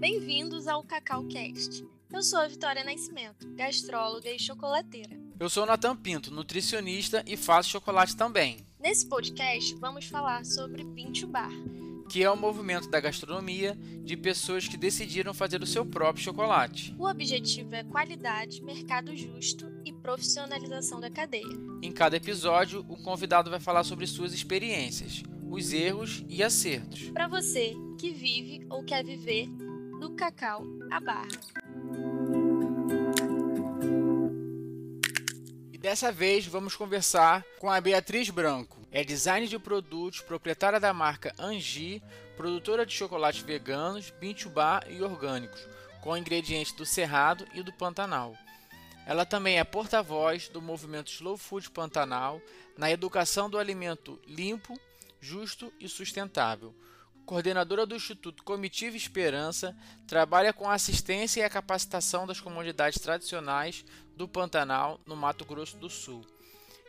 Bem-vindos ao Cacau Cast. Eu sou a Vitória Nascimento, gastróloga e chocolateira. Eu sou o Natan Pinto, nutricionista e faço chocolate também. Nesse podcast, vamos falar sobre Pinto Bar, que é o movimento da gastronomia de pessoas que decidiram fazer o seu próprio chocolate. O objetivo é qualidade, mercado justo e profissionalização da cadeia. Em cada episódio, o convidado vai falar sobre suas experiências, os erros e acertos. Para você que vive ou quer viver do cacau à barra. E dessa vez vamos conversar com a Beatriz Branco. É design de produtos, proprietária da marca Angi, produtora de chocolates veganos, bintubá e orgânicos, com ingredientes do Cerrado e do Pantanal. Ela também é porta-voz do movimento Slow Food Pantanal na educação do alimento limpo, justo e sustentável coordenadora do Instituto Comitiva Esperança, trabalha com a assistência e a capacitação das comunidades tradicionais do Pantanal, no Mato Grosso do Sul.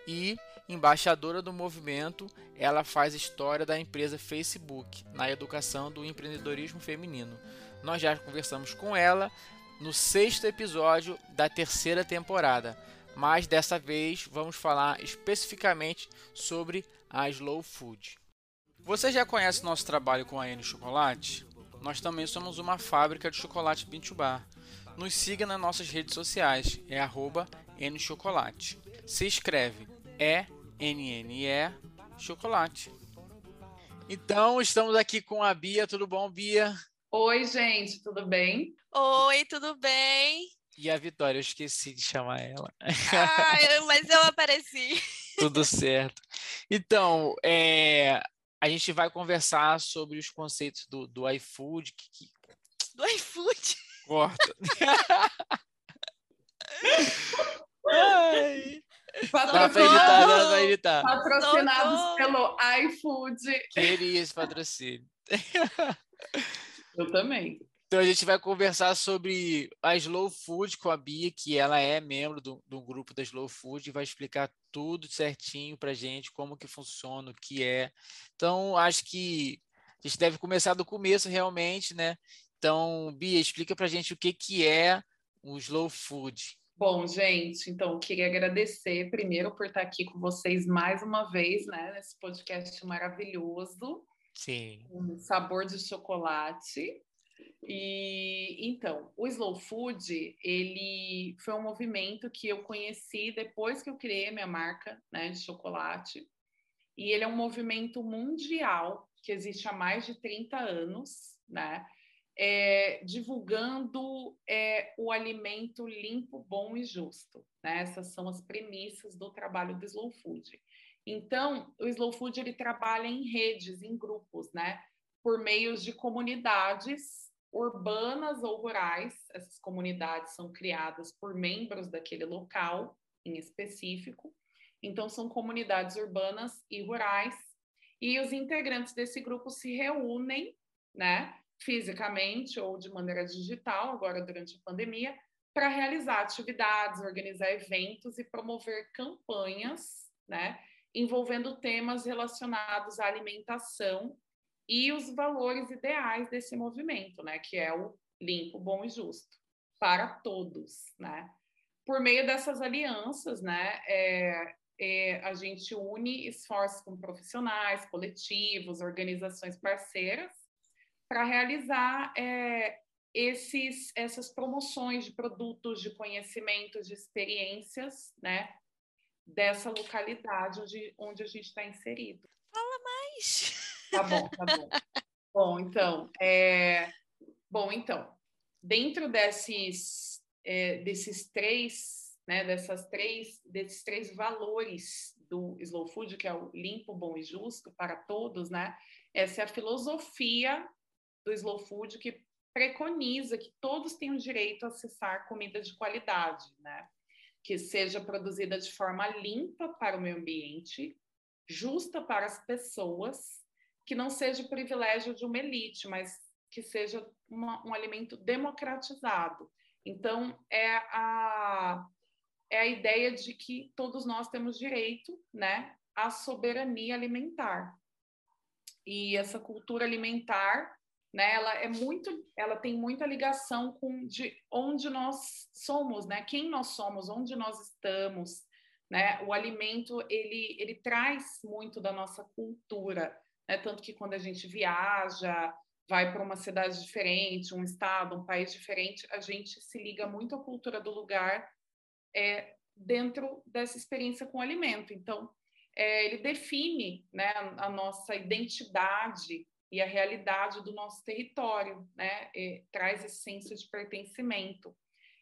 E, embaixadora do movimento, ela faz história da empresa Facebook na educação do empreendedorismo feminino. Nós já conversamos com ela no sexto episódio da terceira temporada, mas dessa vez vamos falar especificamente sobre a Slow Food. Você já conhece nosso trabalho com a N Chocolate? Nós também somos uma fábrica de chocolate Bar. Nos siga nas nossas redes sociais, é arroba nchocolate. Se escreve E-N-N-E chocolate. Então, estamos aqui com a Bia. Tudo bom, Bia? Oi, gente, tudo bem? Oi, tudo bem? E a Vitória, eu esqueci de chamar ela. Ah, mas eu apareci. Tudo certo. Então, é, a gente vai conversar sobre os conceitos do, do iFood. Que, que... Do iFood? Corta. Ai. Patrocinados, editar, patrocinados pelo iFood. Queria esse patrocínio. Eu também. Então a gente vai conversar sobre a Slow Food com a Bia, que ela é membro do, do grupo da Slow Food e vai explicar tudo certinho para gente, como que funciona, o que é. Então acho que a gente deve começar do começo realmente, né? Então, Bia, explica para gente o que, que é o Slow Food. Bom, gente, então queria agradecer primeiro por estar aqui com vocês mais uma vez, né, nesse podcast maravilhoso. Sim. Um sabor de chocolate. E então, o Slow Food, ele foi um movimento que eu conheci depois que eu criei minha marca, né, de chocolate. E ele é um movimento mundial que existe há mais de 30 anos, né? É, divulgando é, o alimento limpo, bom e justo. Né? Essas são as premissas do trabalho do Slow Food. Então, o Slow Food ele trabalha em redes, em grupos, né? Por meios de comunidades urbanas ou rurais. Essas comunidades são criadas por membros daquele local em específico. Então, são comunidades urbanas e rurais. E os integrantes desse grupo se reúnem, né, fisicamente ou de maneira digital, agora durante a pandemia, para realizar atividades, organizar eventos e promover campanhas, né, envolvendo temas relacionados à alimentação e os valores ideais desse movimento, né, que é o limpo, bom e justo para todos, né? Por meio dessas alianças, né, é, é, a gente une esforços com profissionais, coletivos, organizações parceiras para realizar é, esses, essas promoções de produtos, de conhecimentos, de experiências, né, dessa localidade onde, onde a gente está inserido. Fala mais! Tá bom, tá bom. bom, então, é... bom, então, dentro desses, é, desses três, né, dessas três, desses três valores do Slow Food, que é o limpo, bom e justo para todos, né? Essa é a filosofia do Slow Food que preconiza que todos tenham direito a acessar comida de qualidade, né? Que seja produzida de forma limpa para o meio ambiente, justa para as pessoas que não seja privilégio de uma elite, mas que seja uma, um alimento democratizado. Então, é a, é a ideia de que todos nós temos direito né, à soberania alimentar. E essa cultura alimentar né? Ela é muito, ela tem muita ligação com de onde nós somos, né? Quem nós somos, onde nós estamos, né? O alimento ele ele traz muito da nossa cultura, né? Tanto que quando a gente viaja, vai para uma cidade diferente, um estado, um país diferente, a gente se liga muito à cultura do lugar é, dentro dessa experiência com o alimento. Então, é, ele define né, a nossa identidade e a realidade do nosso território, né? E traz esse senso de pertencimento.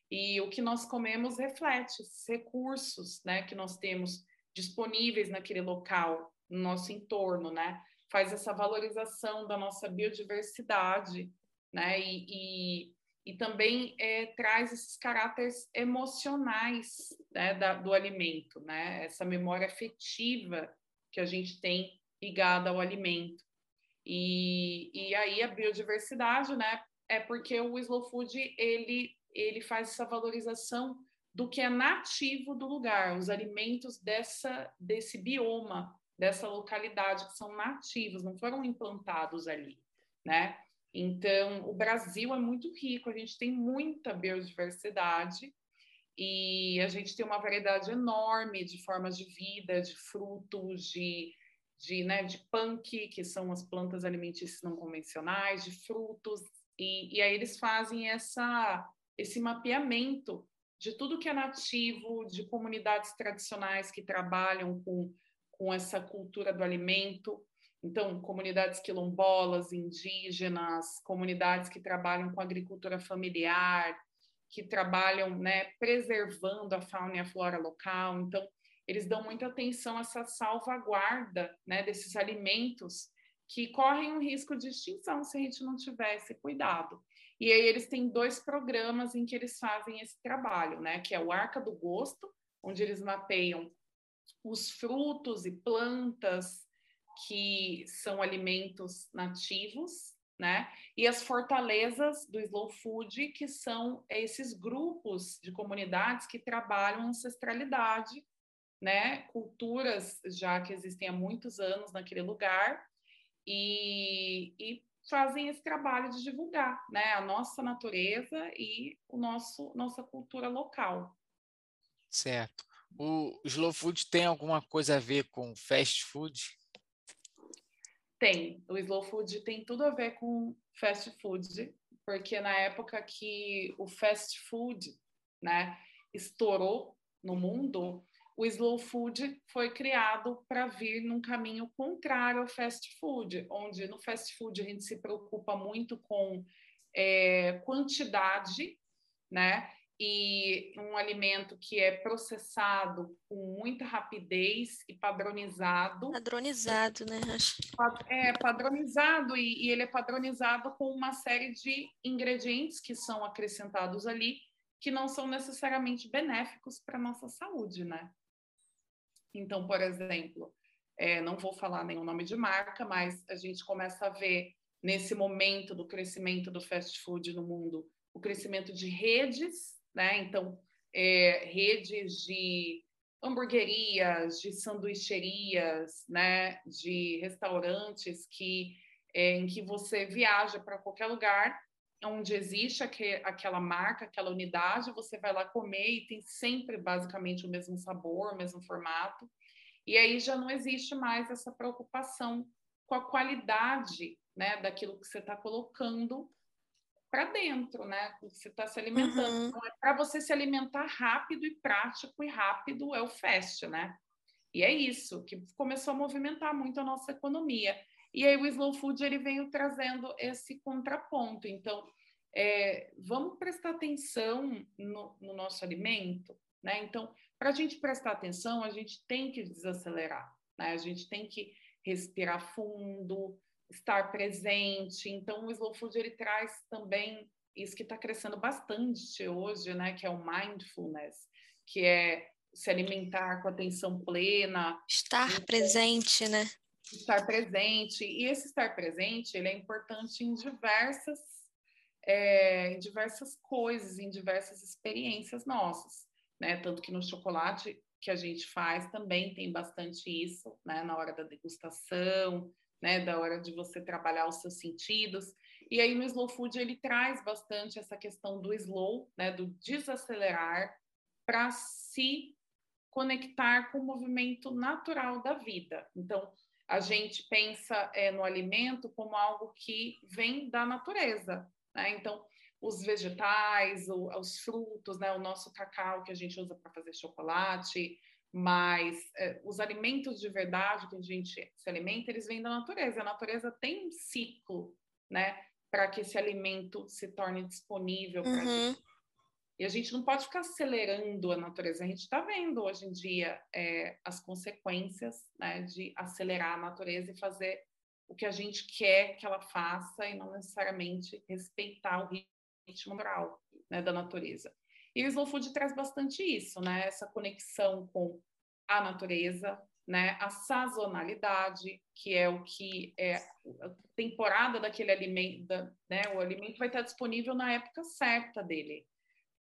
E o que nós comemos reflete esses recursos, né, que nós temos disponíveis naquele local, no nosso entorno, né? Faz essa valorização da nossa biodiversidade, né? E, e, e também é, traz esses caráteres emocionais né, da, do alimento, né? Essa memória afetiva que a gente tem ligada ao alimento. E, e aí a biodiversidade, né? É porque o slow food ele ele faz essa valorização do que é nativo do lugar, os alimentos dessa desse bioma, dessa localidade que são nativos, não foram implantados ali, né? Então, o Brasil é muito rico, a gente tem muita biodiversidade e a gente tem uma variedade enorme de formas de vida, de frutos, de de, né, de punk, que são as plantas alimentícias não convencionais, de frutos, e, e aí eles fazem essa, esse mapeamento de tudo que é nativo, de comunidades tradicionais que trabalham com, com essa cultura do alimento. Então, comunidades quilombolas, indígenas, comunidades que trabalham com agricultura familiar, que trabalham né, preservando a fauna e a flora local. Então, eles dão muita atenção a essa salvaguarda né, desses alimentos que correm um risco de extinção se a gente não tivesse cuidado. E aí eles têm dois programas em que eles fazem esse trabalho, né? Que é o Arca do Gosto, onde eles mapeiam os frutos e plantas que são alimentos nativos, né? E as fortalezas do slow food, que são esses grupos de comunidades que trabalham ancestralidade né, culturas já que existem há muitos anos naquele lugar e, e fazem esse trabalho de divulgar, né, a nossa natureza e o nosso nossa cultura local. Certo. O slow food tem alguma coisa a ver com fast food? Tem. O slow food tem tudo a ver com fast food, porque na época que o fast food, né, estourou no mundo, o slow food foi criado para vir num caminho contrário ao fast food, onde no fast food a gente se preocupa muito com é, quantidade, né? E um alimento que é processado com muita rapidez e padronizado. Padronizado, né? É, padronizado, e, e ele é padronizado com uma série de ingredientes que são acrescentados ali, que não são necessariamente benéficos para a nossa saúde, né? Então, por exemplo, é, não vou falar nenhum nome de marca, mas a gente começa a ver nesse momento do crescimento do fast food no mundo o crescimento de redes, né? Então, é, redes de hamburguerias, de sanduicherias, né? De restaurantes que é, em que você viaja para qualquer lugar onde existe aquela marca, aquela unidade, você vai lá comer e tem sempre basicamente o mesmo sabor, o mesmo formato. E aí já não existe mais essa preocupação com a qualidade né, daquilo que você está colocando para dentro, né? Você está se alimentando. Uhum. Então, é para você se alimentar rápido e prático, e rápido é o fast, né? E é isso que começou a movimentar muito a nossa economia. E aí o slow food ele veio trazendo esse contraponto. Então, é, vamos prestar atenção no, no nosso alimento, né? Então, para a gente prestar atenção, a gente tem que desacelerar, né? A gente tem que respirar fundo, estar presente. Então, o slow food ele traz também isso que está crescendo bastante hoje, né? Que é o mindfulness, que é se alimentar com atenção plena. Estar então, presente, né? estar presente. E esse estar presente, ele é importante em diversas, é, em diversas coisas, em diversas experiências nossas, né? Tanto que no chocolate que a gente faz também tem bastante isso, né? Na hora da degustação, né? Da hora de você trabalhar os seus sentidos. E aí no Slow Food ele traz bastante essa questão do slow, né, do desacelerar, para se conectar com o movimento natural da vida. Então, a gente pensa é, no alimento como algo que vem da natureza. Né? Então, os vegetais, o, os frutos, né? o nosso cacau que a gente usa para fazer chocolate, mas é, os alimentos de verdade que a gente se alimenta, eles vêm da natureza. A natureza tem um ciclo, né, para que esse alimento se torne disponível para uhum. gente. E a gente não pode ficar acelerando a natureza. A gente está vendo hoje em dia é, as consequências né, de acelerar a natureza e fazer o que a gente quer que ela faça e não necessariamente respeitar o ritmo natural né, da natureza. E o Slow Food traz bastante isso, né? Essa conexão com a natureza, né? A sazonalidade, que é o que é a temporada daquele alimento, né? O alimento vai estar disponível na época certa dele.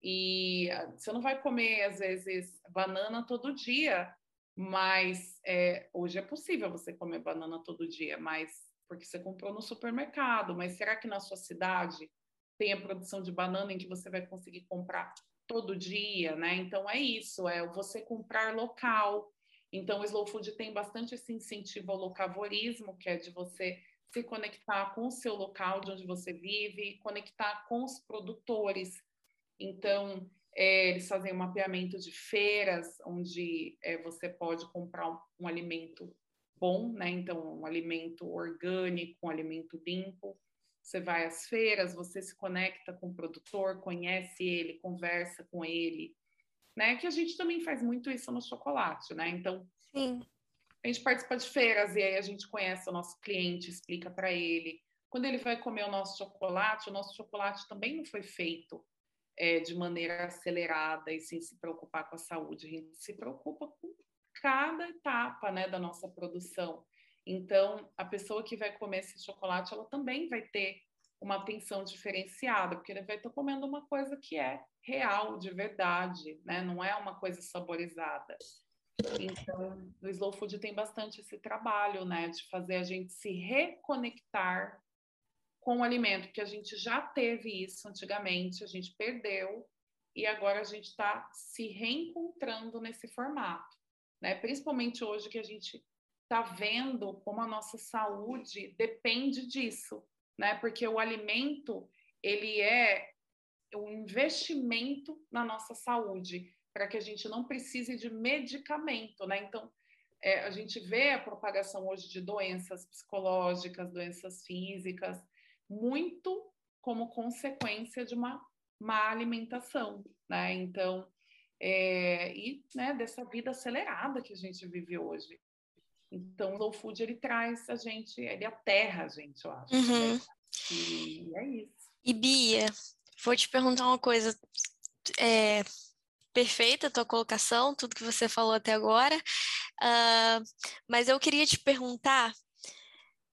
E ah, você não vai comer, às vezes, banana todo dia, mas é, hoje é possível você comer banana todo dia, mas porque você comprou no supermercado. Mas será que na sua cidade tem a produção de banana em que você vai conseguir comprar todo dia, né? Então é isso, é você comprar local. Então o Slow Food tem bastante esse incentivo ao locavorismo, que é de você se conectar com o seu local de onde você vive, conectar com os produtores. Então, é, eles fazem um mapeamento de feiras, onde é, você pode comprar um, um, alimento bom, né? Então, um alimento orgânico, um alimento limpo. Você vai às feiras, você se conecta com o produtor, conhece ele, conversa com ele, né? Que a gente também faz muito isso no chocolate, né? Então, Sim. a gente participa de feiras e aí a gente conhece o nosso cliente, explica para ele. Quando ele vai comer o nosso chocolate, o nosso chocolate também não foi feito é, de maneira acelerada e sem se preocupar com a saúde. A gente se preocupa com cada etapa né, da nossa produção. Então, a pessoa que vai comer esse chocolate, ela também vai ter uma atenção diferenciada, porque ele vai estar comendo uma coisa que é real, de verdade, né? Não é uma coisa saborizada. Então, o Slow Food tem bastante esse trabalho, né, de fazer a gente se reconectar com o alimento, porque a gente já teve isso antigamente, a gente perdeu e agora a gente está se reencontrando nesse formato, né? Principalmente hoje que a gente está vendo como a nossa saúde depende disso, né? Porque o alimento ele é um investimento na nossa saúde para que a gente não precise de medicamento, né? Então é, a gente vê a propagação hoje de doenças psicológicas, doenças físicas, muito como consequência de uma má alimentação, né? Então, é, e né, dessa vida acelerada que a gente vive hoje. Então, o Slow Food ele traz a gente, ele aterra a gente, eu acho. Né? Uhum. Né? E é isso. E Bia, vou te perguntar uma coisa. É, perfeita a tua colocação, tudo que você falou até agora. Uh, mas eu queria te perguntar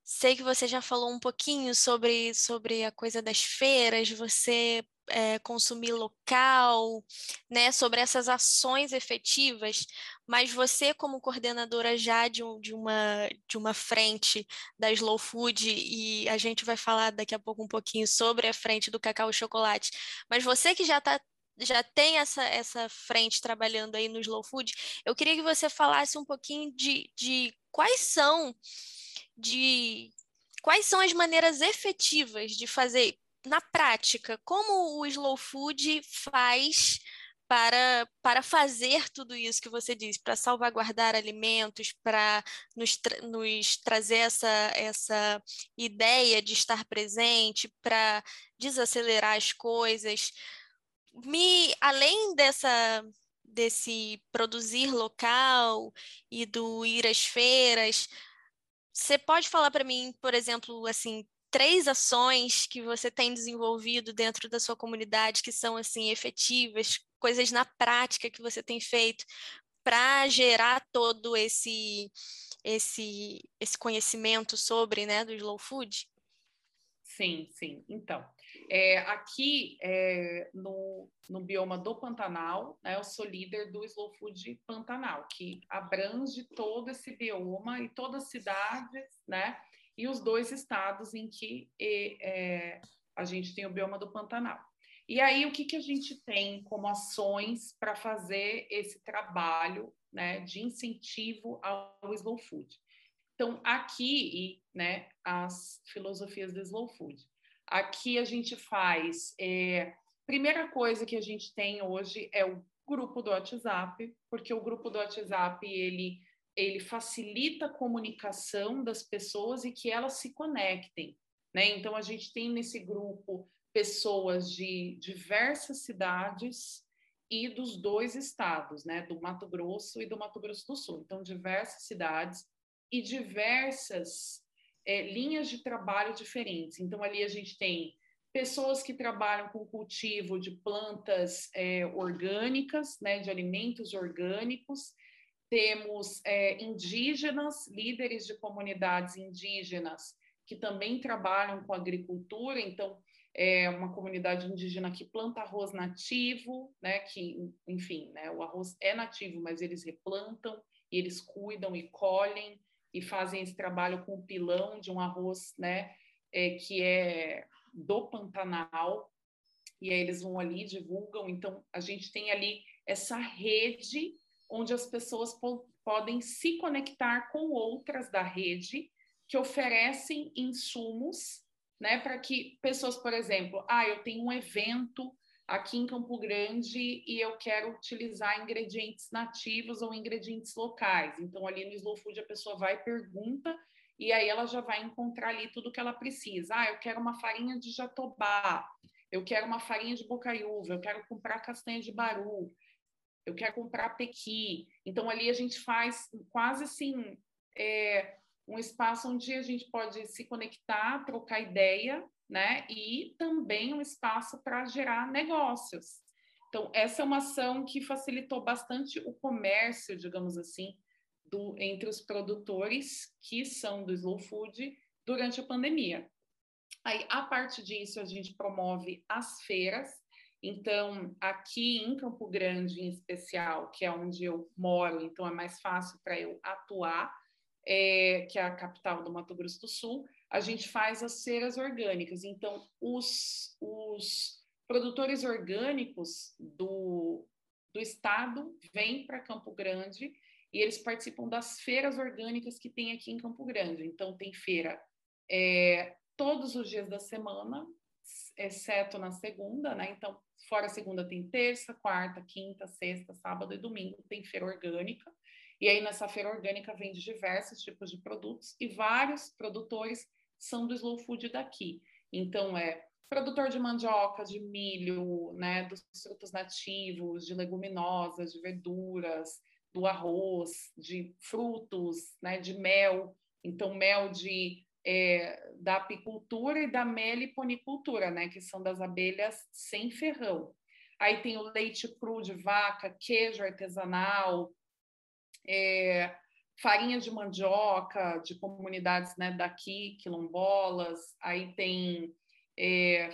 Sei que você já falou um pouquinho sobre, sobre a coisa das feiras, você é, consumir local, né, sobre essas ações efetivas, mas você, como coordenadora já de, um, de, uma, de uma frente da Slow Food, e a gente vai falar daqui a pouco um pouquinho sobre a frente do cacau e chocolate, mas você que já está já tem essa, essa frente trabalhando aí no Slow Food, eu queria que você falasse um pouquinho de, de quais são de quais são as maneiras efetivas de fazer na prática, como o slow food faz para, para fazer tudo isso que você disse, para salvaguardar alimentos, para nos, tra nos trazer essa, essa ideia de estar presente, para desacelerar as coisas. Me, além dessa desse produzir local e do ir às feiras, você pode falar para mim, por exemplo, assim, três ações que você tem desenvolvido dentro da sua comunidade que são assim efetivas, coisas na prática que você tem feito para gerar todo esse esse esse conhecimento sobre, né, do slow food? Sim, sim. Então, é, aqui é, no, no bioma do Pantanal, né, eu sou líder do Slow Food Pantanal, que abrange todo esse bioma e todas as cidades, né? E os dois estados em que é, a gente tem o bioma do Pantanal. E aí, o que, que a gente tem como ações para fazer esse trabalho né, de incentivo ao slow food? Então, aqui, né, as filosofias do slow food. Aqui a gente faz. É, primeira coisa que a gente tem hoje é o grupo do WhatsApp, porque o grupo do WhatsApp ele, ele facilita a comunicação das pessoas e que elas se conectem. Né? Então, a gente tem nesse grupo pessoas de diversas cidades e dos dois estados, né? do Mato Grosso e do Mato Grosso do Sul. Então, diversas cidades e diversas é, linhas de trabalho diferentes. Então, ali a gente tem pessoas que trabalham com cultivo de plantas é, orgânicas, né, de alimentos orgânicos, temos é, indígenas, líderes de comunidades indígenas que também trabalham com agricultura, então é uma comunidade indígena que planta arroz nativo, né, que, enfim, né, o arroz é nativo, mas eles replantam, e eles cuidam e colhem, e fazem esse trabalho com o pilão de um arroz, né, é, que é do Pantanal, e aí eles vão ali, divulgam. Então, a gente tem ali essa rede onde as pessoas po podem se conectar com outras da rede que oferecem insumos, né, para que pessoas, por exemplo, ah, eu tenho um evento aqui em Campo Grande e eu quero utilizar ingredientes nativos ou ingredientes locais. Então, ali no Slow Food, a pessoa vai pergunta, e aí ela já vai encontrar ali tudo que ela precisa. Ah, eu quero uma farinha de jatobá, eu quero uma farinha de bocaiúva, eu quero comprar castanha de baru, eu quero comprar pequi. Então, ali a gente faz quase assim, é, um espaço onde a gente pode se conectar, trocar ideia, né? E também um espaço para gerar negócios. Então, essa é uma ação que facilitou bastante o comércio, digamos assim, do, entre os produtores que são do slow food durante a pandemia. Aí, a parte disso, a gente promove as feiras. Então, aqui em Campo Grande, em especial, que é onde eu moro, então é mais fácil para eu atuar, é, que é a capital do Mato Grosso do Sul, a gente faz as feiras orgânicas. Então, os, os produtores orgânicos do, do estado vêm para Campo Grande e eles participam das feiras orgânicas que tem aqui em Campo Grande. Então, tem feira é, todos os dias da semana, exceto na segunda, né? Então, fora segunda tem terça, quarta, quinta, sexta, sábado e domingo tem feira orgânica. E aí nessa feira orgânica vende diversos tipos de produtos e vários produtores são do slow food daqui. Então, é produtor de mandioca, de milho, né, dos frutos nativos, de leguminosas, de verduras, do arroz, de frutos, né, de mel. Então, mel de é, da apicultura e da meliponicultura, né, que são das abelhas sem ferrão. Aí tem o leite cru de vaca, queijo artesanal, é, farinha de mandioca de comunidades né, daqui, quilombolas, aí tem, é,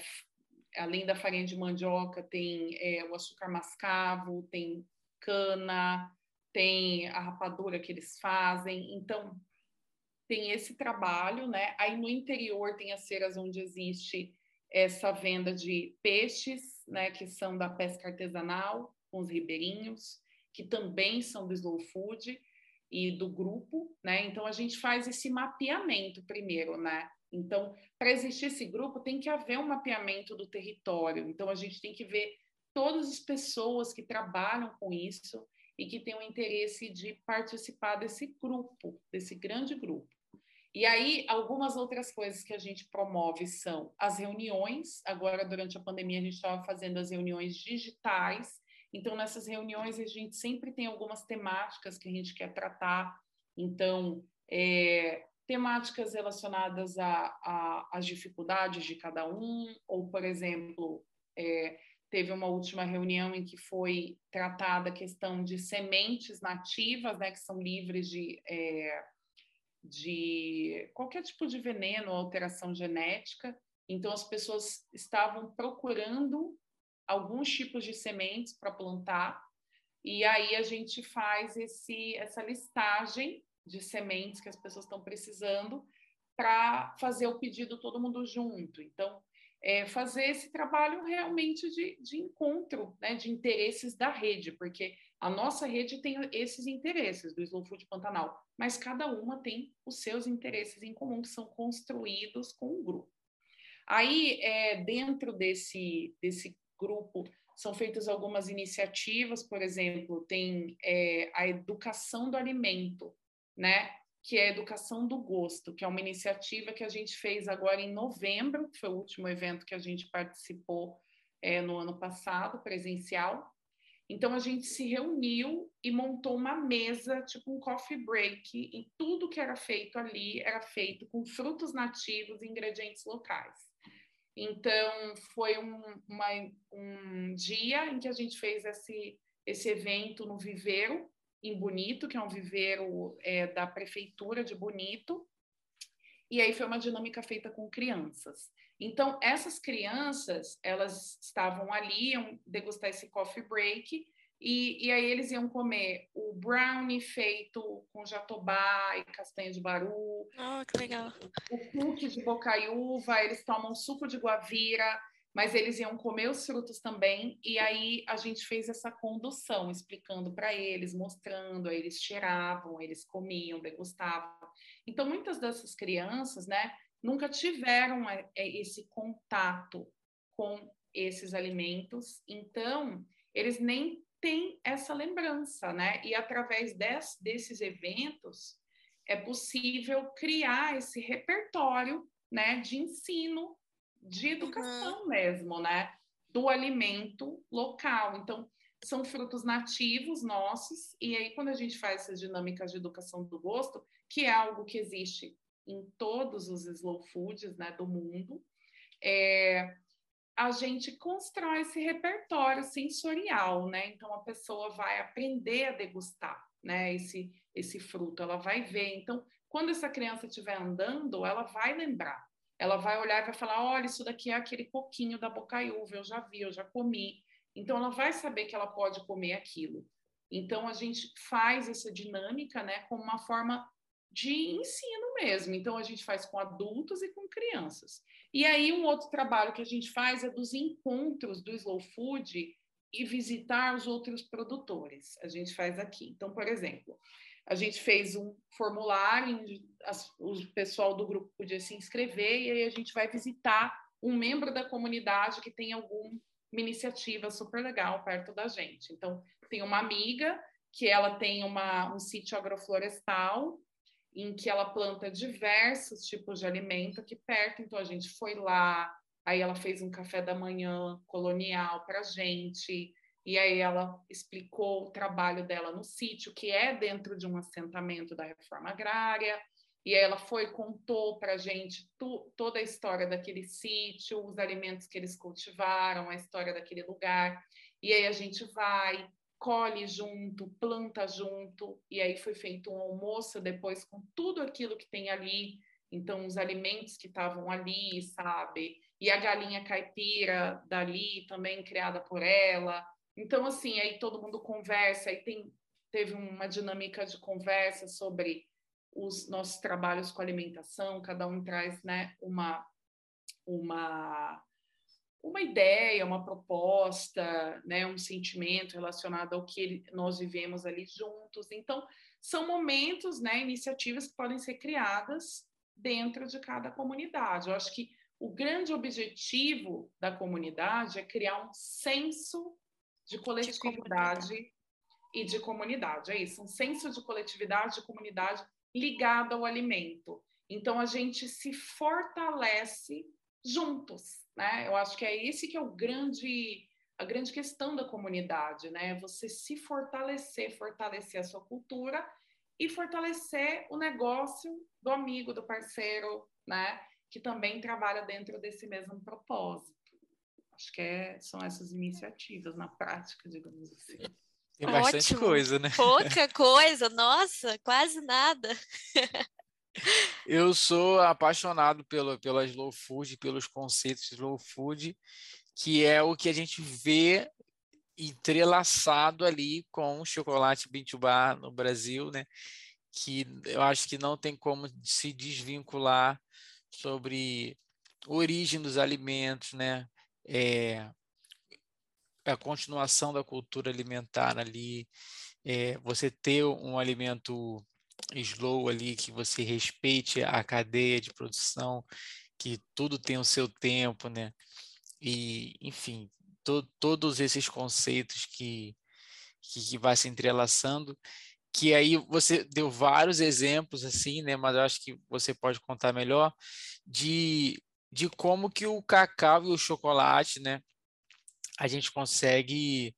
além da farinha de mandioca, tem é, o açúcar mascavo, tem cana, tem a rapadura que eles fazem, então tem esse trabalho, né? Aí no interior tem as feiras onde existe essa venda de peixes, né, que são da pesca artesanal, com os ribeirinhos, que também são do slow food, e do grupo, né? Então a gente faz esse mapeamento primeiro, né? Então, para existir esse grupo, tem que haver um mapeamento do território. Então a gente tem que ver todas as pessoas que trabalham com isso e que têm o interesse de participar desse grupo, desse grande grupo. E aí, algumas outras coisas que a gente promove são as reuniões. Agora, durante a pandemia, a gente estava fazendo as reuniões digitais, então, nessas reuniões, a gente sempre tem algumas temáticas que a gente quer tratar. Então, é, temáticas relacionadas às dificuldades de cada um, ou, por exemplo, é, teve uma última reunião em que foi tratada a questão de sementes nativas, né, que são livres de, é, de qualquer tipo de veneno ou alteração genética. Então, as pessoas estavam procurando alguns tipos de sementes para plantar, e aí a gente faz esse, essa listagem de sementes que as pessoas estão precisando para fazer o pedido todo mundo junto. Então, é, fazer esse trabalho realmente de, de encontro né, de interesses da rede, porque a nossa rede tem esses interesses do Slow Food Pantanal, mas cada uma tem os seus interesses em comum que são construídos com o grupo. Aí, é, dentro desse, desse grupo, são feitas algumas iniciativas, por exemplo, tem é, a educação do alimento, né? Que é a Educação do Gosto, que é uma iniciativa que a gente fez agora em novembro, que foi o último evento que a gente participou é, no ano passado, presencial. Então, a gente se reuniu e montou uma mesa, tipo um coffee break, e tudo que era feito ali era feito com frutos nativos e ingredientes locais. Então, foi um, uma, um dia em que a gente fez esse, esse evento no Viveiro, em Bonito, que é um viveiro é, da prefeitura de Bonito, e aí foi uma dinâmica feita com crianças. Então, essas crianças, elas estavam ali, iam degustar esse coffee break, e, e aí eles iam comer o brownie feito com jatobá e castanha de baru. Oh, que legal. O cookie de bocaiúva, eles tomam suco de guavira, mas eles iam comer os frutos também, e aí a gente fez essa condução, explicando para eles, mostrando, aí eles cheiravam, eles comiam, degustavam. Então, muitas dessas crianças, né, nunca tiveram é, é, esse contato com esses alimentos, então, eles nem têm essa lembrança, né? E através des, desses eventos, é possível criar esse repertório, né, de ensino de educação uhum. mesmo, né? Do alimento local. Então, são frutos nativos nossos, e aí, quando a gente faz essas dinâmicas de educação do gosto, que é algo que existe em todos os slow foods né, do mundo, é, a gente constrói esse repertório sensorial, né? Então, a pessoa vai aprender a degustar né, esse, esse fruto, ela vai ver. Então, quando essa criança estiver andando, ela vai lembrar ela vai olhar e vai falar: olha, isso daqui é aquele coquinho da bocaiúva, eu já vi, eu já comi. Então, ela vai saber que ela pode comer aquilo. Então, a gente faz essa dinâmica né, como uma forma de ensino mesmo. Então, a gente faz com adultos e com crianças. E aí, um outro trabalho que a gente faz é dos encontros do Slow Food e visitar os outros produtores. A gente faz aqui. Então, por exemplo, a gente fez um formulário, o pessoal do grupo podia se inscrever e aí a gente vai visitar um membro da comunidade que tem alguma iniciativa super legal perto da gente. Então, tem uma amiga que ela tem uma, um sítio agroflorestal em que ela planta diversos tipos de alimento aqui perto. Então, a gente foi lá, aí ela fez um café da manhã colonial para a gente, e aí ela explicou o trabalho dela no sítio, que é dentro de um assentamento da reforma agrária, e aí ela foi contou para a gente tu, toda a história daquele sítio, os alimentos que eles cultivaram, a história daquele lugar, e aí a gente vai, colhe junto, planta junto, e aí foi feito um almoço depois com tudo aquilo que tem ali, então os alimentos que estavam ali, sabe? E a galinha caipira dali, também criada por ela, então, assim, aí todo mundo conversa, aí tem, teve uma dinâmica de conversa sobre os nossos trabalhos com alimentação, cada um traz né, uma, uma, uma ideia, uma proposta, né, um sentimento relacionado ao que nós vivemos ali juntos. Então, são momentos, né, iniciativas que podem ser criadas dentro de cada comunidade. Eu acho que o grande objetivo da comunidade é criar um senso de coletividade de e de comunidade. É isso, um senso de coletividade e comunidade ligado ao alimento. Então a gente se fortalece juntos, né? Eu acho que é esse que é o grande a grande questão da comunidade, né? Você se fortalecer, fortalecer a sua cultura e fortalecer o negócio do amigo, do parceiro, né? Que também trabalha dentro desse mesmo propósito. Acho que é, são essas iniciativas na prática, digamos assim. Tem bastante Ótimo. coisa, né? Pouca coisa, nossa, quase nada. Eu sou apaixonado pelo, pela slow food, pelos conceitos de slow food, que é o que a gente vê entrelaçado ali com o chocolate Bintubá no Brasil, né? que eu acho que não tem como se desvincular sobre origem dos alimentos, né? É, a continuação da cultura alimentar ali, é, você ter um alimento slow ali, que você respeite a cadeia de produção, que tudo tem o seu tempo, né? E, enfim, to, todos esses conceitos que, que, que vai se entrelaçando, que aí você deu vários exemplos assim, né? Mas eu acho que você pode contar melhor de, de como que o cacau e o chocolate, né? A gente consegue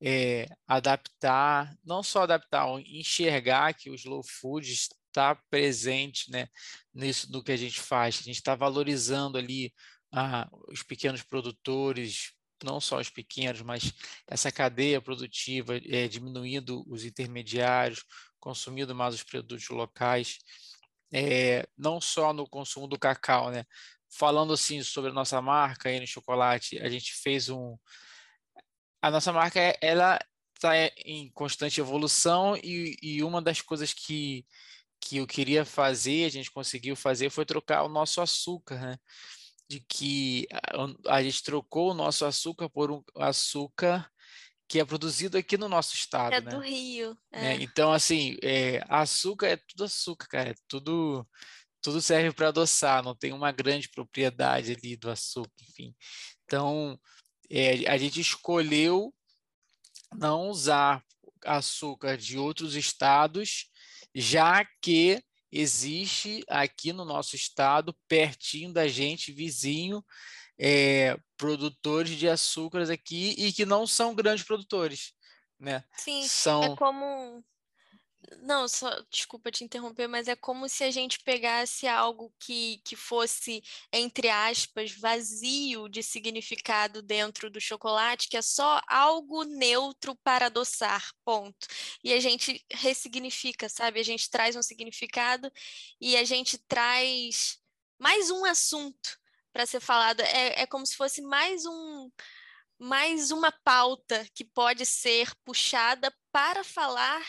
é, adaptar, não só adaptar, enxergar que o slow food está presente, né? Nisso do que a gente faz. A gente está valorizando ali ah, os pequenos produtores, não só os pequenos, mas essa cadeia produtiva, é, diminuindo os intermediários, consumindo mais os produtos locais, é, não só no consumo do cacau, né? Falando assim sobre a nossa marca aí no chocolate, a gente fez um. A nossa marca, ela está em constante evolução e, e uma das coisas que, que eu queria fazer, a gente conseguiu fazer, foi trocar o nosso açúcar, né? de que a, a gente trocou o nosso açúcar por um açúcar que é produzido aqui no nosso estado, é né? do Rio. É. É. Então, assim, é, açúcar é tudo açúcar, cara. É tudo, tudo serve para adoçar, não tem uma grande propriedade ali do açúcar, enfim. Então, é, a gente escolheu não usar açúcar de outros estados, já que existe aqui no nosso estado, pertinho da gente, vizinho, é, produtores de açúcares aqui e que não são grandes produtores, né? Sim, são... é como não, só desculpa te interromper, mas é como se a gente pegasse algo que, que fosse, entre aspas, vazio de significado dentro do chocolate, que é só algo neutro para adoçar, ponto. E a gente ressignifica, sabe? A gente traz um significado e a gente traz mais um assunto para ser falado. É, é como se fosse mais um. Mais uma pauta que pode ser puxada para falar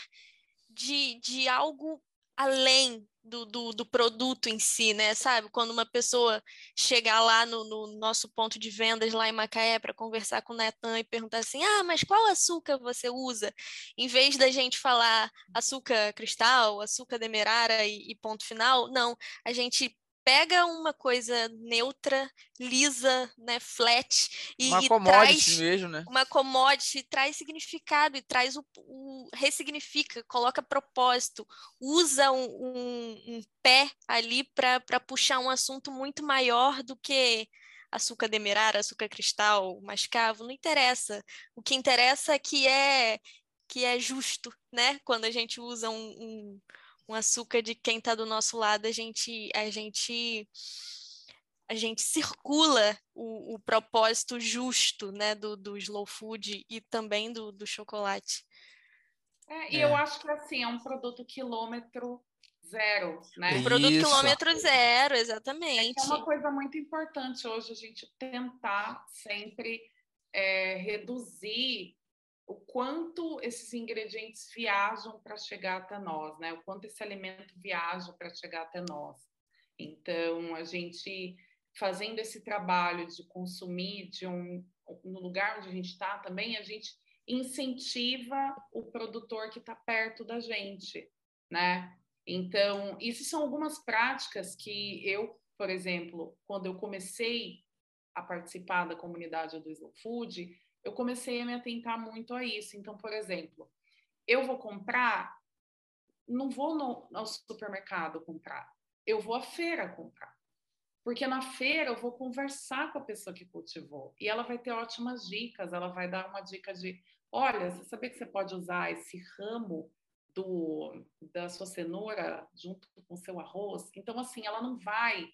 de, de algo além do, do, do, produto em si, né? Sabe? Quando uma pessoa chegar lá no, no nosso ponto de vendas lá em Macaé para conversar com o Netan e perguntar assim: ah, mas qual açúcar você usa? Em vez da gente falar açúcar cristal, açúcar demerara e, e ponto final, não. A gente pega uma coisa neutra, lisa, né, flat e, uma e traz mesmo, né? uma commodity, traz significado e traz o, o ressignifica, coloca propósito, usa um, um, um pé ali para puxar um assunto muito maior do que açúcar demerara, açúcar cristal, mascavo, não interessa. O que interessa é que é que é justo, né? Quando a gente usa um, um um açúcar de quem está do nosso lado, a gente, a gente, a gente circula o, o propósito justo, né, do, do slow food e também do, do chocolate. É, e é. eu acho que assim é um produto quilômetro zero, né? Um produto quilômetro zero, exatamente. É, é uma coisa muito importante hoje a gente tentar sempre é, reduzir o quanto esses ingredientes viajam para chegar até nós, né? O quanto esse alimento viaja para chegar até nós. Então, a gente fazendo esse trabalho de consumir de um no lugar onde a gente está também, a gente incentiva o produtor que está perto da gente, né? Então, isso são algumas práticas que eu, por exemplo, quando eu comecei a participar da comunidade do Slow Food, eu comecei a me atentar muito a isso. Então, por exemplo, eu vou comprar, não vou no, no supermercado comprar, eu vou à feira comprar. Porque na feira eu vou conversar com a pessoa que cultivou e ela vai ter ótimas dicas. Ela vai dar uma dica de: olha, você sabia que você pode usar esse ramo do, da sua cenoura junto com seu arroz? Então, assim, ela não vai.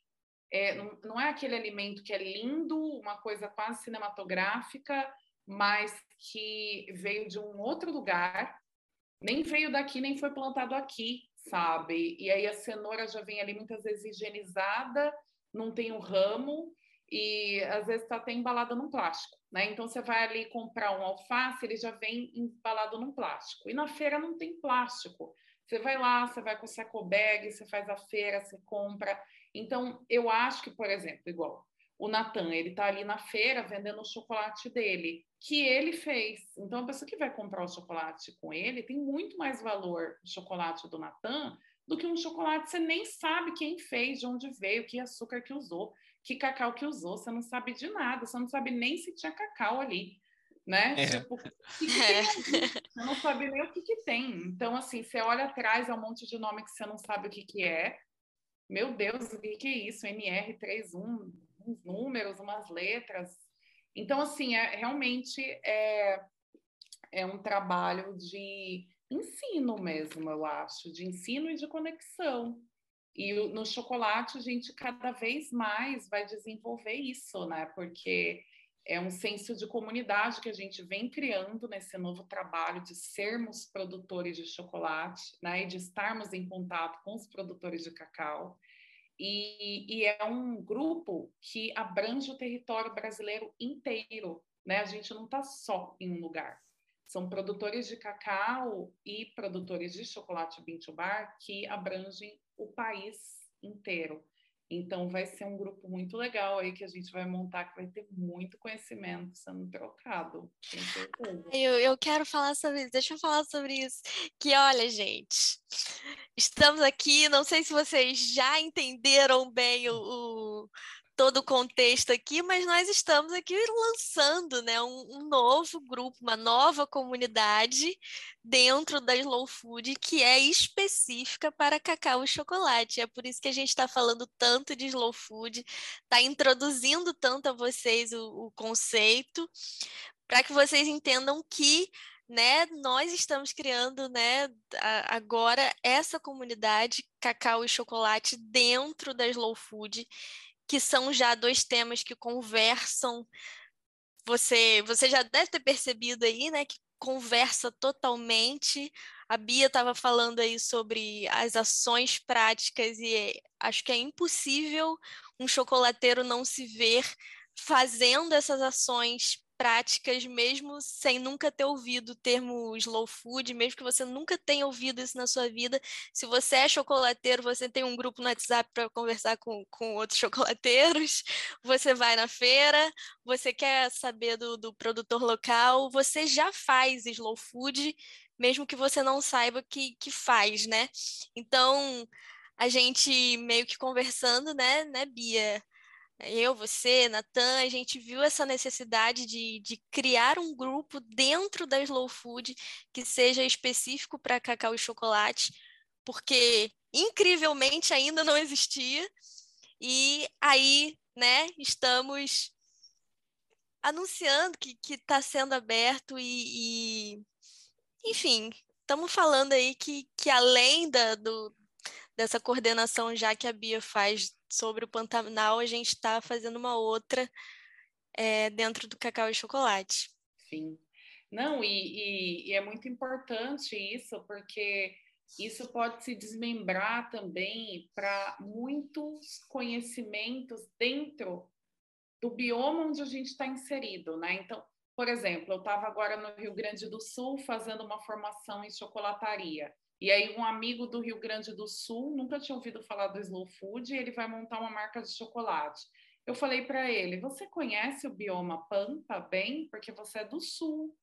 É, não, não é aquele alimento que é lindo, uma coisa quase cinematográfica, mas que veio de um outro lugar, nem veio daqui, nem foi plantado aqui, sabe? E aí a cenoura já vem ali muitas vezes higienizada, não tem o um ramo e às vezes está até embalada num plástico, né? Então você vai ali comprar um alface, ele já vem embalado num plástico. E na feira não tem plástico. Você vai lá, você vai com o saco bag, você faz a feira, você compra. Então, eu acho que, por exemplo, igual o Natan, ele está ali na feira vendendo o chocolate dele, que ele fez. Então, a pessoa que vai comprar o chocolate com ele tem muito mais valor o chocolate do Natan do que um chocolate que você nem sabe quem fez, de onde veio, que açúcar que usou, que cacau que usou, você não sabe de nada, você não sabe nem se tinha cacau ali, né? É. Tipo, que que é. você não sabe nem o que, que tem. Então, assim, você olha atrás, é um monte de nome que você não sabe o que, que é. Meu Deus, o que, que é isso? NR31, uns números, umas letras. Então, assim, é, realmente é, é um trabalho de ensino mesmo, eu acho, de ensino e de conexão. E no chocolate a gente cada vez mais vai desenvolver isso, né? Porque é um senso de comunidade que a gente vem criando nesse novo trabalho de sermos produtores de chocolate, né? E de estarmos em contato com os produtores de cacau. E, e é um grupo que abrange o território brasileiro inteiro, né? A gente não está só em um lugar. São produtores de cacau e produtores de chocolate Bintubar que abrangem o país inteiro. Então, vai ser um grupo muito legal aí que a gente vai montar, que vai ter muito conhecimento sendo trocado, Eu, eu quero falar sobre isso, deixa eu falar sobre isso. Que olha, gente, estamos aqui, não sei se vocês já entenderam bem o, o todo o contexto aqui, mas nós estamos aqui lançando né, um, um, novo grupo, uma nova comunidade dentro da Slow Food que é específica para cacau e chocolate. É por isso que a gente está falando tanto de Slow Food, está introduzindo tanto a vocês o, o conceito, para que vocês entendam que né, nós estamos criando, né, agora essa comunidade cacau e chocolate dentro da Slow Food que são já dois temas que conversam. Você, você já deve ter percebido aí, né, que conversa totalmente. A Bia estava falando aí sobre as ações práticas e acho que é impossível um chocolateiro não se ver fazendo essas ações práticas, mesmo sem nunca ter ouvido o termo slow food, mesmo que você nunca tenha ouvido isso na sua vida. Se você é chocolateiro, você tem um grupo no WhatsApp para conversar com, com outros chocolateiros, você vai na feira, você quer saber do, do produtor local, você já faz slow food, mesmo que você não saiba que, que faz, né? Então, a gente meio que conversando, né, né, Bia? Eu, você, Natan, a gente viu essa necessidade de, de criar um grupo dentro da Slow Food que seja específico para cacau e chocolate, porque incrivelmente ainda não existia. E aí, né, estamos anunciando que está sendo aberto e, e enfim, estamos falando aí que, que além da, do, dessa coordenação já que a Bia faz sobre o Pantanal, a gente está fazendo uma outra é, dentro do cacau e chocolate. Sim. Não, e, e, e, é muito importante isso, porque isso pode se desmembrar também para muitos conhecimentos dentro do bioma onde a gente está inserido, né? Então, por exemplo, eu estava agora no Rio Grande do Sul fazendo uma formação em chocolataria. E aí um amigo do Rio Grande do Sul nunca tinha ouvido falar do Slow Food e ele vai montar uma marca de chocolate. Eu falei para ele: "Você conhece o bioma Pampa bem? Porque você é do Sul".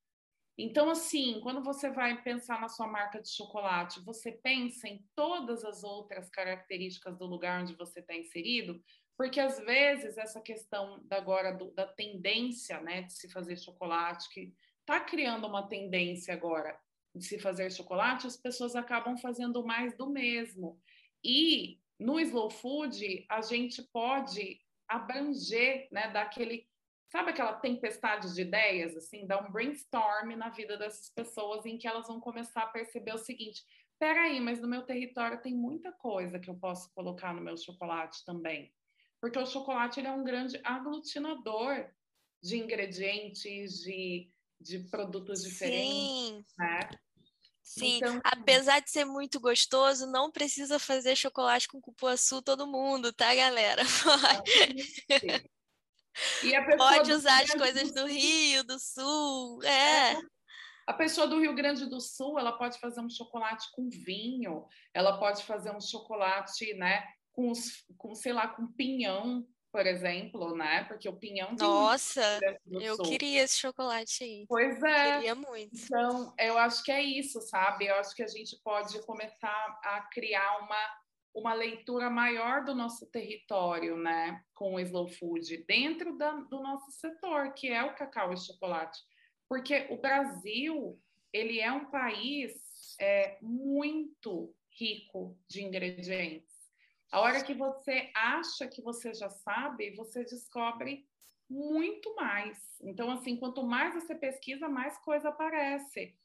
Então assim, quando você vai pensar na sua marca de chocolate, você pensa em todas as outras características do lugar onde você está inserido, porque às vezes essa questão da agora do, da tendência, né, de se fazer chocolate que está criando uma tendência agora de se fazer chocolate, as pessoas acabam fazendo mais do mesmo. E no slow food, a gente pode abranger, né, daquele, sabe aquela tempestade de ideias, assim, dar um brainstorm na vida dessas pessoas em que elas vão começar a perceber o seguinte: peraí, mas no meu território tem muita coisa que eu posso colocar no meu chocolate também. Porque o chocolate ele é um grande aglutinador de ingredientes, de de produtos diferentes, Sim. né? Sim, então, apesar de ser muito gostoso, não precisa fazer chocolate com cupuaçu todo mundo, tá, galera? Pode, Pode usar as coisas do Rio, do Sul, é. é. A pessoa do Rio Grande do Sul, ela pode fazer um chocolate com vinho, ela pode fazer um chocolate, né, com, com sei lá, com pinhão, por exemplo, né? Porque o pinhão tem Nossa, eu Sul. queria esse chocolate aí. Pois é. Queria muito. Então, eu acho que é isso, sabe? Eu acho que a gente pode começar a criar uma uma leitura maior do nosso território, né, com o slow food dentro da, do nosso setor, que é o cacau e chocolate, porque o Brasil ele é um país é, muito rico de ingredientes. A hora que você acha que você já sabe, você descobre muito mais. Então, assim, quanto mais você pesquisa, mais coisa aparece.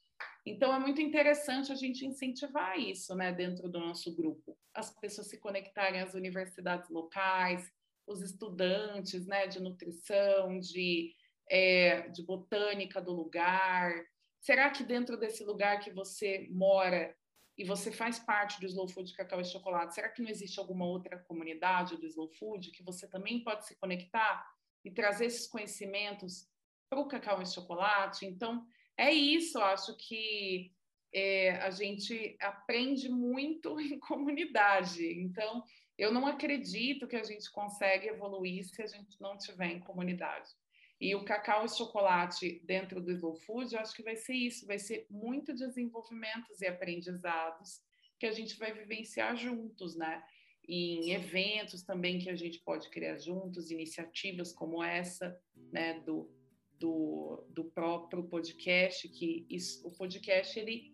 Então, é muito interessante a gente incentivar isso, né, dentro do nosso grupo. As pessoas se conectarem às universidades locais, os estudantes, né, de nutrição, de, é, de botânica do lugar. Será que dentro desse lugar que você mora e você faz parte do Slow Food Cacau e Chocolate, será que não existe alguma outra comunidade do Slow Food que você também pode se conectar e trazer esses conhecimentos para o cacau e chocolate? Então, é isso, eu acho que é, a gente aprende muito em comunidade. Então, eu não acredito que a gente consegue evoluir se a gente não tiver em comunidade. E o cacau e chocolate dentro do Slow Food, eu acho que vai ser isso, vai ser muito desenvolvimentos e aprendizados que a gente vai vivenciar juntos, né? Em eventos também que a gente pode criar juntos, iniciativas como essa, né, do, do, do próprio podcast, que isso, o podcast, ele,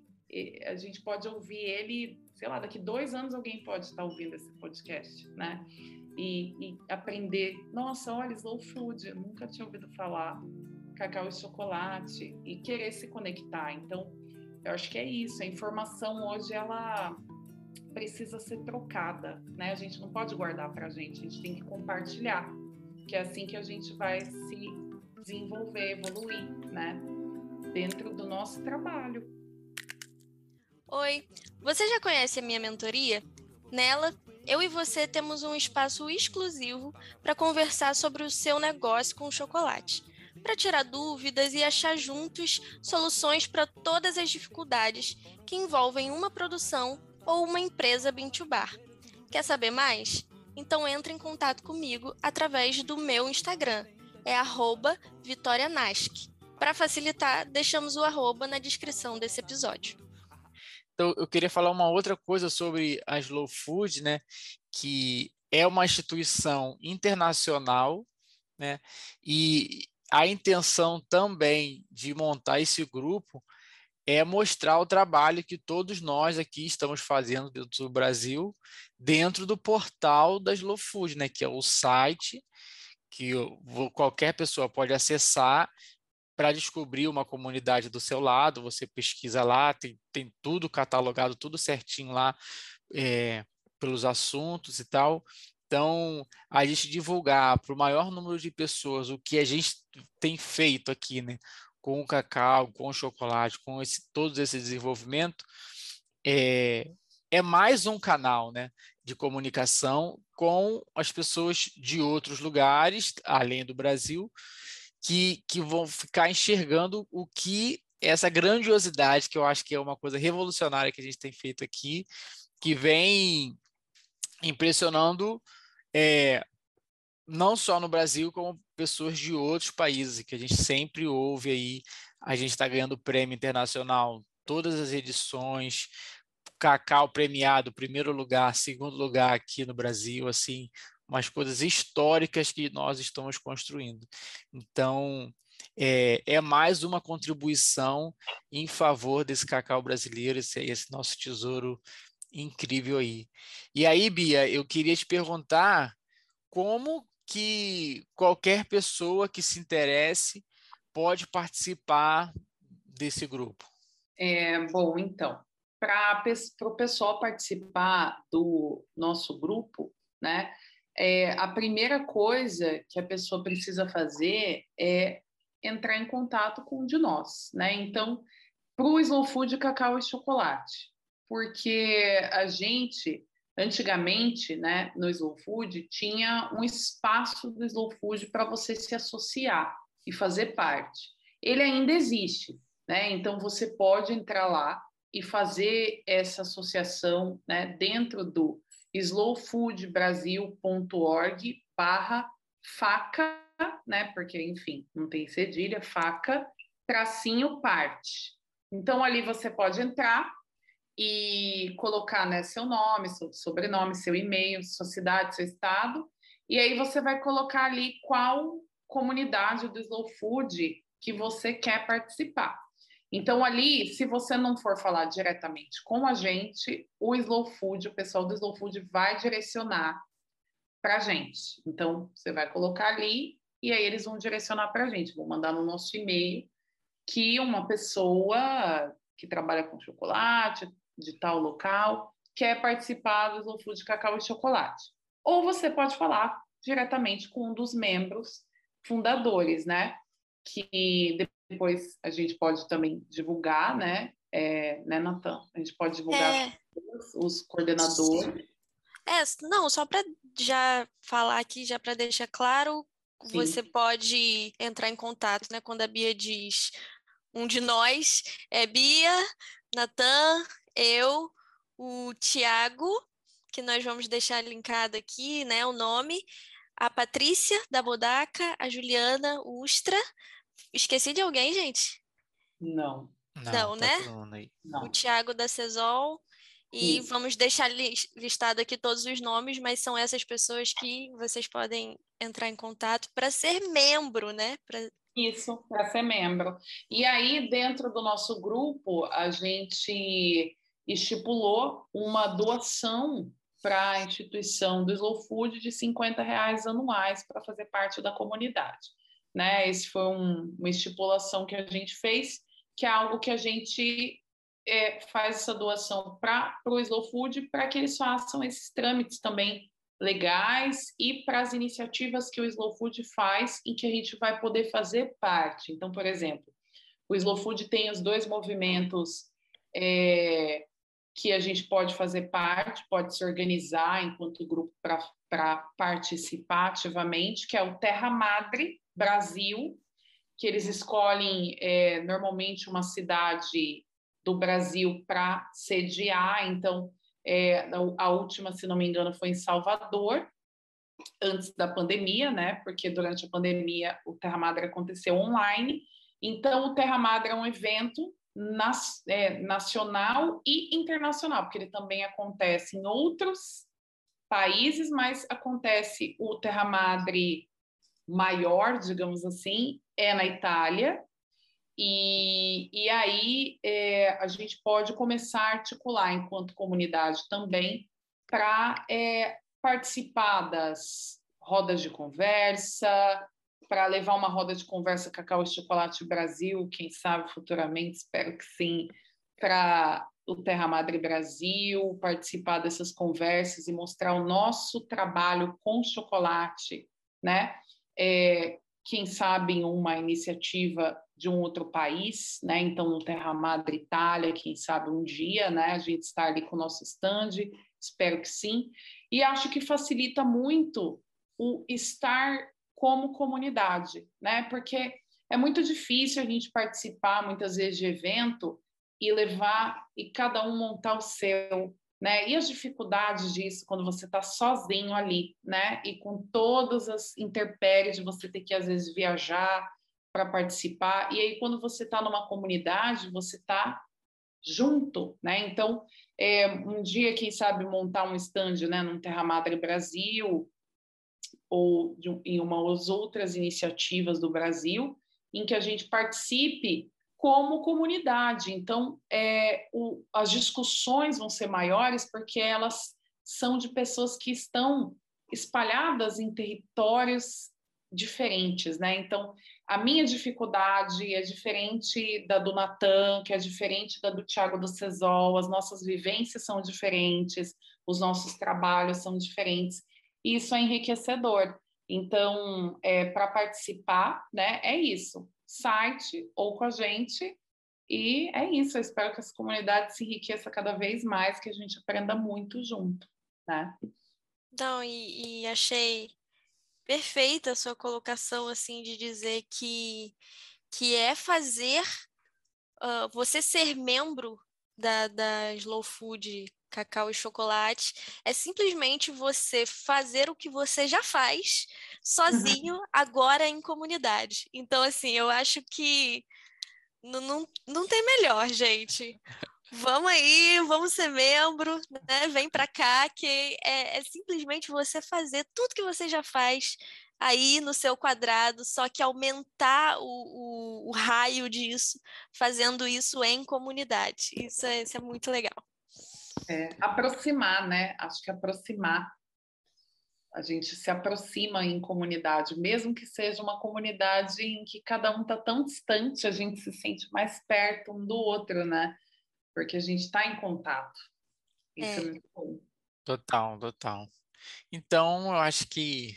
a gente pode ouvir ele, sei lá, daqui dois anos alguém pode estar ouvindo esse podcast, né? E, e aprender, nossa, olha, slow food, eu nunca tinha ouvido falar, cacau e chocolate, e querer se conectar. Então, eu acho que é isso, a informação hoje, ela precisa ser trocada, né? A gente não pode guardar para a gente, a gente tem que compartilhar, que é assim que a gente vai se desenvolver, evoluir, né? Dentro do nosso trabalho. Oi, você já conhece a minha mentoria? Nela, eu e você temos um espaço exclusivo para conversar sobre o seu negócio com chocolate, para tirar dúvidas e achar juntos soluções para todas as dificuldades que envolvem uma produção ou uma empresa Bintubar. Quer saber mais? Então entre em contato comigo através do meu Instagram, é @vitorianask. Para facilitar, deixamos o arroba na descrição desse episódio. Então, eu queria falar uma outra coisa sobre a Slow Food, né? Que é uma instituição internacional, né? E a intenção também de montar esse grupo é mostrar o trabalho que todos nós aqui estamos fazendo dentro do Brasil, dentro do portal da Slow Food, né? Que é o site que qualquer pessoa pode acessar para descobrir uma comunidade do seu lado, você pesquisa lá, tem, tem tudo catalogado, tudo certinho lá é, pelos assuntos e tal. Então, a gente divulgar para o maior número de pessoas o que a gente tem feito aqui, né? Com o cacau, com o chocolate, com esse, todo esse desenvolvimento, é, é mais um canal né, de comunicação com as pessoas de outros lugares, além do Brasil, que, que vão ficar enxergando o que essa grandiosidade, que eu acho que é uma coisa revolucionária que a gente tem feito aqui, que vem impressionando é, não só no Brasil, como pessoas de outros países, que a gente sempre ouve aí, a gente está ganhando prêmio internacional, todas as edições, Cacau premiado, primeiro lugar, segundo lugar aqui no Brasil, assim, umas coisas históricas que nós estamos construindo. Então, é, é, mais uma contribuição em favor desse cacau brasileiro, esse, esse, nosso tesouro incrível aí. E aí, Bia, eu queria te perguntar como que qualquer pessoa que se interesse pode participar desse grupo. É, bom, então, para o pessoal participar do nosso grupo, né, é, a primeira coisa que a pessoa precisa fazer é entrar em contato com um de nós, né? Então, para o Slow Food, cacau e chocolate, porque a gente, antigamente, né, no Slow Food, tinha um espaço do Slow Food para você se associar e fazer parte. Ele ainda existe, né? Então você pode entrar lá e fazer essa associação, né, dentro do slowfoodbrasil.org barra faca, né, porque, enfim, não tem cedilha, faca, tracinho parte. Então, ali você pode entrar e colocar né, seu nome, seu sobrenome, seu e-mail, sua cidade, seu estado, e aí você vai colocar ali qual comunidade do Slow Food que você quer participar. Então, ali, se você não for falar diretamente com a gente, o Slow Food, o pessoal do Slow Food vai direcionar para a gente. Então, você vai colocar ali e aí eles vão direcionar para a gente, vão mandar no nosso e-mail que uma pessoa que trabalha com chocolate de tal local quer participar do Slow Food Cacau e Chocolate. Ou você pode falar diretamente com um dos membros fundadores, né? Que depois a gente pode também divulgar, né? É, né, Natan? A gente pode divulgar é... os, os coordenadores. É, não, só para já falar aqui, já para deixar claro, Sim. você pode entrar em contato, né? Quando a Bia diz um de nós, é Bia, Natan, eu, o Tiago, que nós vamos deixar linkado aqui, né? O nome, a Patrícia da Bodaca, a Juliana Ustra, Esqueci de alguém, gente? Não. Não, Não tá né? Não. O Tiago da Cesol. E Isso. vamos deixar listado aqui todos os nomes, mas são essas pessoas que vocês podem entrar em contato para ser membro, né? Pra... Isso, para ser membro. E aí, dentro do nosso grupo, a gente estipulou uma doação para a instituição do Slow Food de 50 reais anuais para fazer parte da comunidade né? Esse foi um, uma estipulação que a gente fez, que é algo que a gente é, faz essa doação para o Slow Food para que eles façam esses trâmites também legais e para as iniciativas que o Slow Food faz em que a gente vai poder fazer parte. Então, por exemplo, o Slow Food tem os dois movimentos é, que a gente pode fazer parte, pode se organizar enquanto grupo para participar ativamente, que é o Terra Madre, Brasil, que eles escolhem é, normalmente uma cidade do Brasil para sediar. Então, é, a última, se não me engano, foi em Salvador, antes da pandemia, né? Porque durante a pandemia o Terra Madre aconteceu online. Então, o Terra Madre é um evento nas, é, nacional e internacional, porque ele também acontece em outros países, mas acontece o Terra Madre maior, digamos assim, é na Itália. E, e aí é, a gente pode começar a articular enquanto comunidade também para é, participar das rodas de conversa, para levar uma roda de conversa Cacau e Chocolate Brasil, quem sabe futuramente, espero que sim, para o Terra Madre Brasil, participar dessas conversas e mostrar o nosso trabalho com chocolate, né? É, quem sabe uma iniciativa de um outro país, né? Então, no Terra Madre Itália, quem sabe um dia, né? A gente está ali com o nosso stand, espero que sim. E acho que facilita muito o estar como comunidade, né? Porque é muito difícil a gente participar muitas vezes de evento e levar e cada um montar o seu, né? E as dificuldades disso quando você está sozinho ali, né? E com todas as intempéries de você ter que às vezes viajar para participar. E aí quando você está numa comunidade, você está junto, né? Então, é, um dia quem sabe montar um stand, né, num Terra Madre Brasil ou de, em umas outras iniciativas do Brasil, em que a gente participe como comunidade. Então, é, o, as discussões vão ser maiores porque elas são de pessoas que estão espalhadas em territórios diferentes, né? Então, a minha dificuldade é diferente da do Natan, que é diferente da do Tiago do Cesol, as nossas vivências são diferentes, os nossos trabalhos são diferentes, e isso é enriquecedor. Então, é, para participar, né, é isso site ou com a gente. E é isso, eu espero que essa comunidade se enriqueça cada vez mais, que a gente aprenda muito junto, né? Não, e, e achei perfeita a sua colocação, assim, de dizer que, que é fazer uh, você ser membro da, da Slow Food Cacau e Chocolate é simplesmente você fazer o que você já faz sozinho, agora em comunidade. Então, assim, eu acho que não, não, não tem melhor, gente. Vamos aí, vamos ser membro, né? Vem para cá, que é, é, simplesmente você fazer tudo que você já faz aí no seu quadrado, só que aumentar o, o, o raio disso, fazendo isso em comunidade. Isso é, isso é muito legal. É, aproximar, né? Acho que aproximar. A gente se aproxima em comunidade, mesmo que seja uma comunidade em que cada um está tão distante, a gente se sente mais perto um do outro, né? Porque a gente está em contato. Isso é. é muito bom. Total, total. Então, eu acho que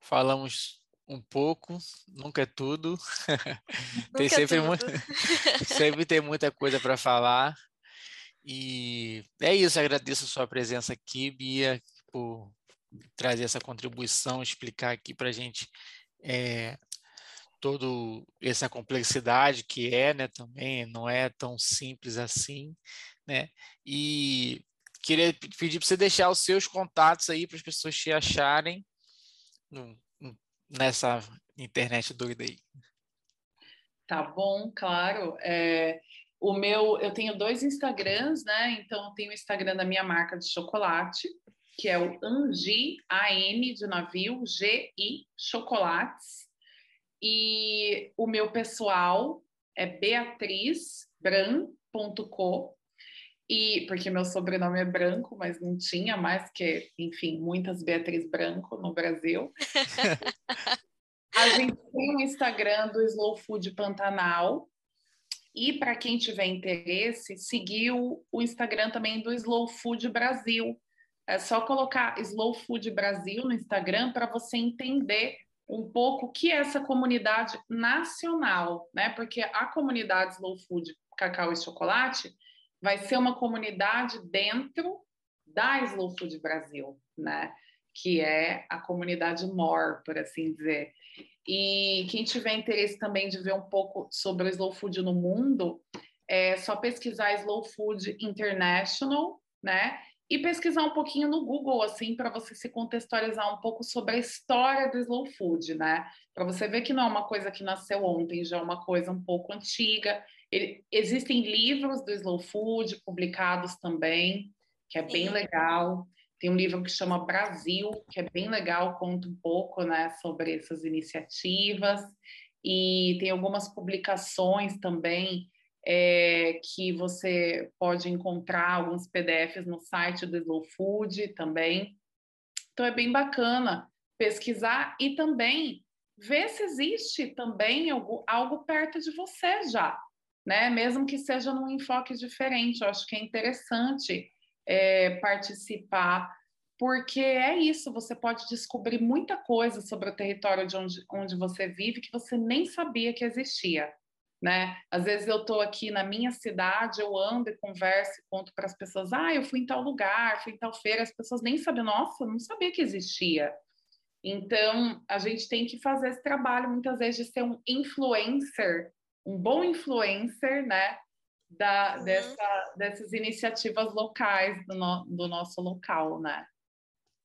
falamos um pouco, nunca é tudo. Nunca tem é sempre, tudo. Muito, sempre tem muita coisa para falar. E é isso, agradeço a sua presença aqui, Bia, por trazer essa contribuição, explicar aqui para a gente é, toda essa complexidade que é, né, também, não é tão simples assim, né, e queria pedir para você deixar os seus contatos aí para as pessoas te acharem nessa internet doida aí. Tá bom, claro. É, o meu, eu tenho dois Instagrams, né? Então, eu tenho o Instagram da minha marca de chocolate, que é o Angi, A-N de navio, G-I Chocolates. E o meu pessoal é beatrizbran.co. E porque meu sobrenome é branco, mas não tinha mais que, enfim, muitas Beatriz Branco no Brasil. A gente tem o Instagram do Slow Food Pantanal, e para quem tiver interesse, seguir o, o, Instagram também do Slow Food Brasil. É só colocar Slow Food Brasil no Instagram para você entender um pouco o que é essa comunidade nacional, né? Porque a comunidade Slow Food Cacau e Chocolate vai ser uma comunidade dentro da Slow Food Brasil, né? Que é a comunidade MOR, por assim dizer. E quem tiver interesse também de ver um pouco sobre o slow food no mundo, é só pesquisar Slow Food International, né? E pesquisar um pouquinho no Google, assim, para você se contextualizar um pouco sobre a história do slow food, né? Para você ver que não é uma coisa que nasceu ontem, já é uma coisa um pouco antiga. Ele, existem livros do slow food publicados também, que é bem Sim. legal. Tem um livro que chama Brasil, que é bem legal, conta um pouco né, sobre essas iniciativas. E tem algumas publicações também é, que você pode encontrar alguns PDFs no site do Slow Food também. Então é bem bacana pesquisar e também ver se existe também algo, algo perto de você já, né? Mesmo que seja num enfoque diferente. Eu acho que é interessante é, participar, porque é isso, você pode descobrir muita coisa sobre o território de onde, onde você vive que você nem sabia que existia. Né? Às vezes eu estou aqui na minha cidade, eu ando e converso e conto para as pessoas, ah, eu fui em tal lugar, fui em tal feira, as pessoas nem sabem, nossa, não sabia que existia. Então, a gente tem que fazer esse trabalho, muitas vezes, de ser um influencer, um bom influencer, né? Da, uhum. dessa, dessas iniciativas locais do, no, do nosso local, né?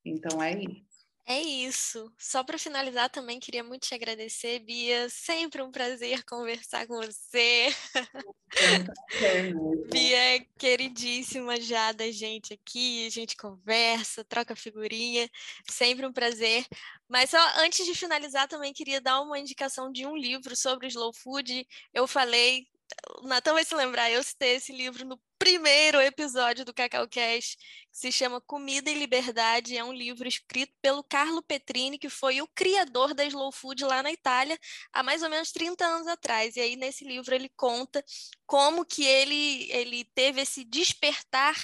Então é isso. É isso. Só para finalizar também queria muito te agradecer, Bia. Sempre um prazer conversar com você. É Bia é queridíssima já da gente aqui, a gente conversa, troca figurinha, sempre um prazer. Mas só antes de finalizar também queria dar uma indicação de um livro sobre slow food. Eu falei o Natan vai se lembrar, eu citei esse livro no primeiro episódio do Cacau Cash, que se chama Comida e Liberdade. É um livro escrito pelo Carlo Petrini, que foi o criador da Slow Food lá na Itália há mais ou menos 30 anos atrás. E aí, nesse livro, ele conta como que ele, ele teve esse despertar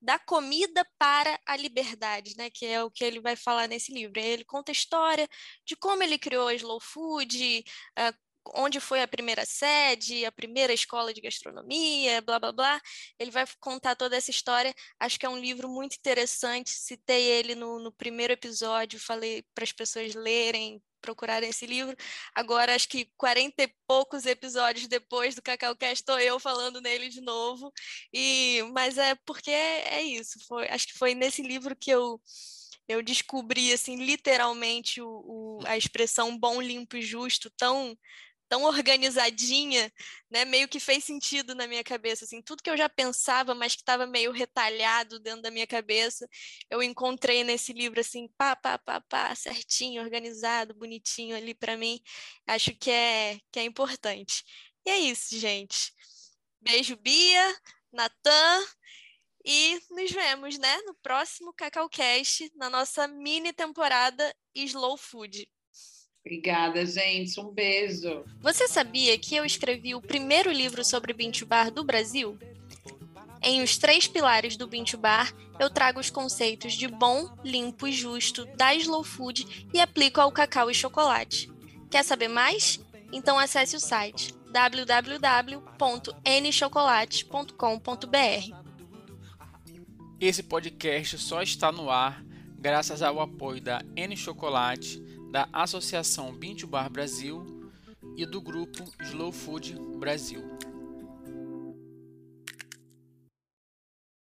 da comida para a liberdade, né? Que é o que ele vai falar nesse livro. Ele conta a história de como ele criou a Slow Food, uh, onde foi a primeira sede, a primeira escola de gastronomia, blá blá blá. Ele vai contar toda essa história. Acho que é um livro muito interessante. Citei ele no, no primeiro episódio, falei para as pessoas lerem, procurarem esse livro. Agora, acho que 40 e poucos episódios depois do Cacau Cast, estou eu falando nele de novo. E, mas é porque é isso. Foi, acho que foi nesse livro que eu eu descobri assim literalmente o, o, a expressão bom, limpo e justo tão tão organizadinha, né? Meio que fez sentido na minha cabeça, assim, tudo que eu já pensava, mas que estava meio retalhado dentro da minha cabeça, eu encontrei nesse livro assim, pá, pá, pá, pá, certinho, organizado, bonitinho ali para mim. Acho que é que é importante. E é isso, gente. Beijo, Bia, Natan. E nos vemos, né, no próximo CacauCast, na nossa mini temporada Slow Food. Obrigada, gente. Um beijo. Você sabia que eu escrevi o primeiro livro sobre Bintu Bar do Brasil? Em Os Três Pilares do Bintu Bar, eu trago os conceitos de bom, limpo e justo da Slow Food e aplico ao cacau e chocolate. Quer saber mais? Então acesse o site www.nchocolate.com.br. Esse podcast só está no ar graças ao apoio da N Chocolate da Associação Bintu Bar Brasil e do grupo Slow Food Brasil.